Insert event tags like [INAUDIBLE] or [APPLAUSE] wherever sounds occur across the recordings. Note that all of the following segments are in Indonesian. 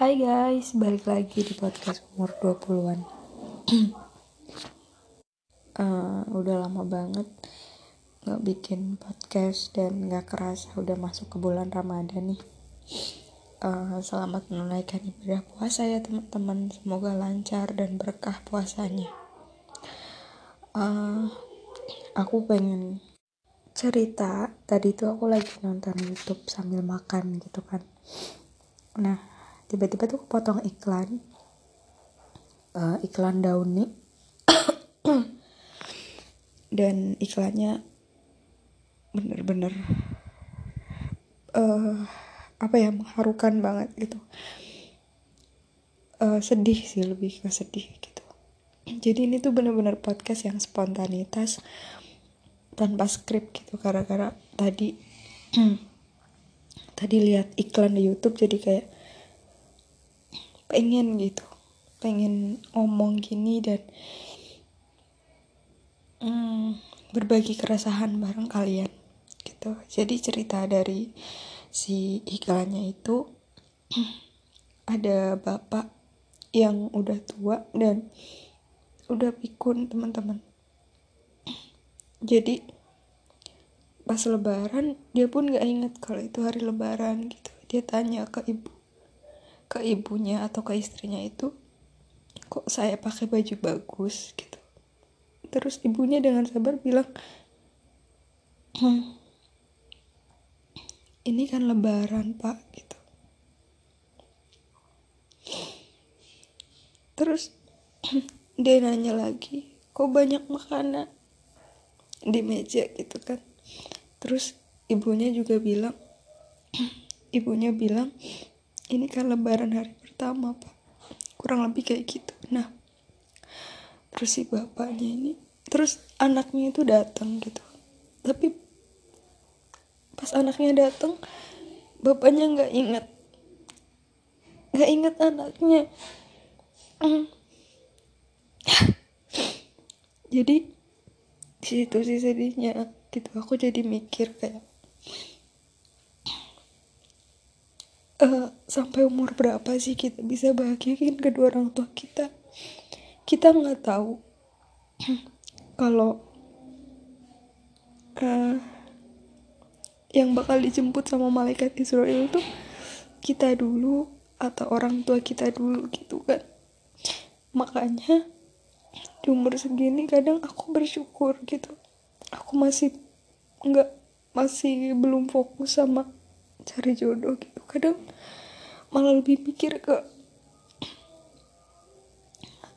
Hai guys, balik lagi di podcast umur 20-an uh, [CLEARS THROAT] Udah lama banget gak bikin podcast dan gak kerasa udah masuk ke bulan Ramadan nih. Uh, Selamat menunaikan ibadah puasa ya teman-teman. Semoga lancar dan berkah puasanya. Uh, Aku pengen cerita. Tadi tuh aku lagi nonton Youtube sambil makan gitu kan. Nah tiba-tiba tuh potong iklan. Uh, iklan dauni [COUGHS] dan iklannya bener-bener uh, apa ya mengharukan banget gitu. Uh, sedih sih lebih ke sedih gitu. Jadi ini tuh bener-bener podcast yang spontanitas tanpa skrip gitu. Gara-gara tadi [CLEARS THROAT] tadi lihat iklan di YouTube jadi kayak pengen gitu pengen ngomong gini dan hmm, berbagi keresahan bareng kalian gitu. Jadi cerita dari si iklannya itu [CLEARS THROAT] ada bapak yang udah tua dan udah pikun teman-teman. [CLEARS THROAT] Jadi pas lebaran dia pun gak inget kalau itu hari lebaran gitu. Dia tanya ke ibu ke ibunya atau ke istrinya itu kok saya pakai baju bagus? gitu. Terus ibunya dengan sabar bilang hm, ini kan lebaran pak gitu. Terus [CLEARS THROAT] dia nanya lagi kok banyak makanan di meja? gitu kan. Terus ibunya juga bilang [CLEARS THROAT] ibunya bilang ini kan lebaran hari pertama pak. Kurang lebih kayak gitu. Nah terus si bapaknya ini terus anaknya itu datang gitu. Tapi pas anaknya datang bapaknya nggak inget nggak inget anaknya. Jadi di situ sih sedihnya gitu. Aku jadi mikir kayak uh, sampai umur berapa sih kita bisa bahagiain kedua orang tua kita? Kita nggak tahu. [CLEARS THROAT] Kalau uh, yang bakal dijemput sama malaikat Israel tuh kita dulu atau orang tua kita dulu gitu kan. Makanya di umur segini kadang aku bersyukur gitu. Aku masih nggak masih belum fokus sama cari jodoh gitu. Kadang malah lebih mikir ke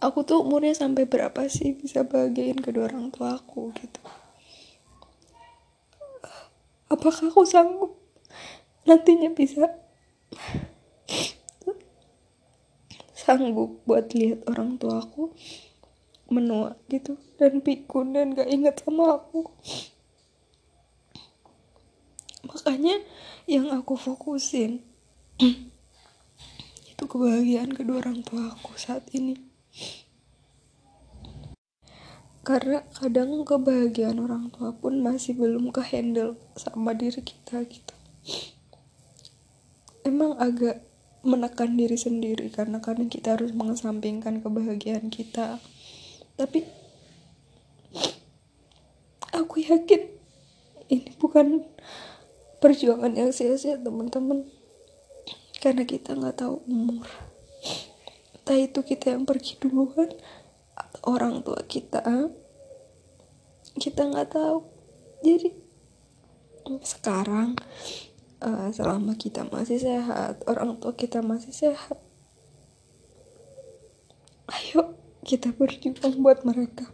aku tuh umurnya sampai berapa sih bisa bahagiain kedua orang tua aku gitu. Apakah aku sanggup nantinya bisa sanggup buat lihat orang tua aku menua gitu dan pikun dan gak inget sama aku makanya yang aku fokusin [CLEARS THROAT] itu kebahagiaan kedua orang tua aku saat ini. Karena kadang kebahagiaan orang tua pun masih belum ke handle sama diri kita gitu. Emang agak menekan diri sendiri karena kadang kita harus mengesampingkan kebahagiaan kita. Tapi [SNIFFS] aku yakin ini bukan perjuangan yang sia-sia teman-teman. Karena kita nggak tahu umur. Entah itu kita yang pergi duluan atau orang tua kita. Kita nggak tahu. Jadi sekarang uh, selama kita masih sehat orang tua kita masih sehat ayo kita berjuang buat mereka.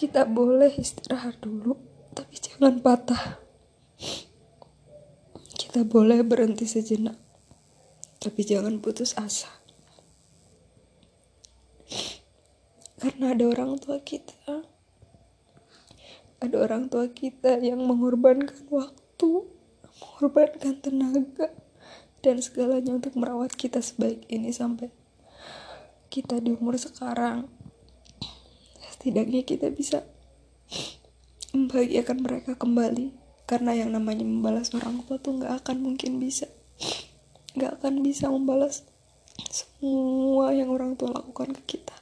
Kita boleh istirahat dulu tapi jangan patah. Kita boleh berhenti sejenak, tapi jangan putus asa. Karena ada orang tua kita, ada orang tua kita yang mengorbankan waktu, mengorbankan tenaga, dan segalanya untuk merawat kita sebaik ini sampai kita di umur sekarang. Setidaknya kita bisa membahagiakan mereka kembali karena yang namanya membalas orang tua tuh nggak akan mungkin bisa. Gak akan bisa membalas semua yang orang tua lakukan ke kita.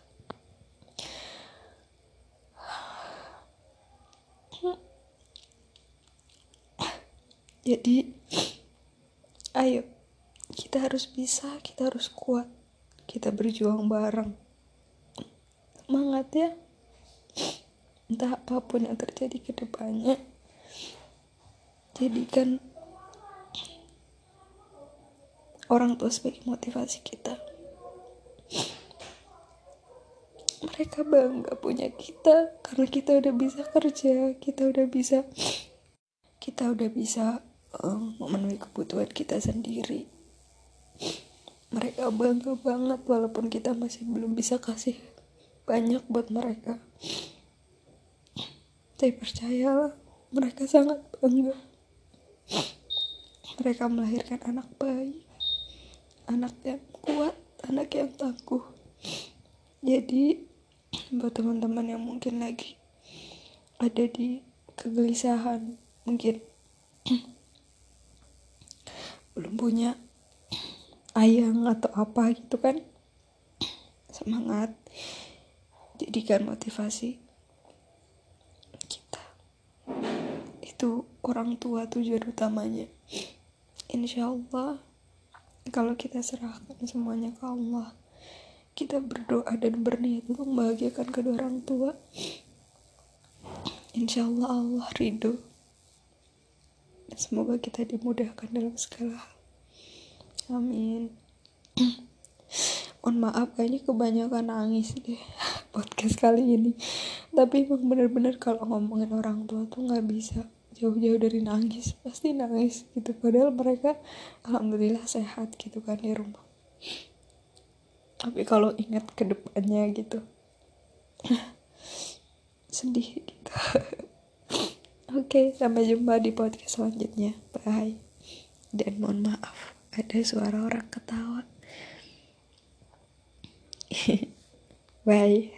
Jadi ayo kita harus bisa kita harus kuat kita berjuang bareng. Semangat ya. Entah apa pun yang terjadi ke depannya jadikan orang tua sebagai motivasi kita. Mereka bangga punya kita karena kita udah bisa kerja kita udah bisa kita udah bisa um, memenuhi kebutuhan kita sendiri. Mereka bangga banget walaupun kita masih belum bisa kasih banyak buat mereka. Tapi percayalah mereka sangat bangga mereka melahirkan anak baik anak yang kuat anak yang tangguh. Jadi buat teman-teman yang mungkin lagi ada di kegelisahan mungkin belum punya ayang atau apa gitu kan semangat jadikan motivasi kita itu orang tua tujuan utamanya insya Allah kalau kita serahkan semuanya ke Allah kita berdoa dan berniat untuk membahagiakan kedua orang tua insya Allah Allah ridho Semoga kita dimudahkan dalam segala. Amin. Mohon maaf kayaknya kebanyakan nangis deh [LAUGHS] podcast kali ini. Tapi emang bener-bener kalau ngomongin orang tua tuh nggak bisa jauh-jauh dari nangis pasti nangis gitu padahal mereka alhamdulillah sehat gitu kan di rumah tapi kalau ingat ke depannya gitu [LAUGHS] sedih gitu [LAUGHS] Oke, okay, sampai jumpa di podcast selanjutnya. Bye. Dan mohon maaf, ada suara orang ketawa. [LAUGHS] Bye.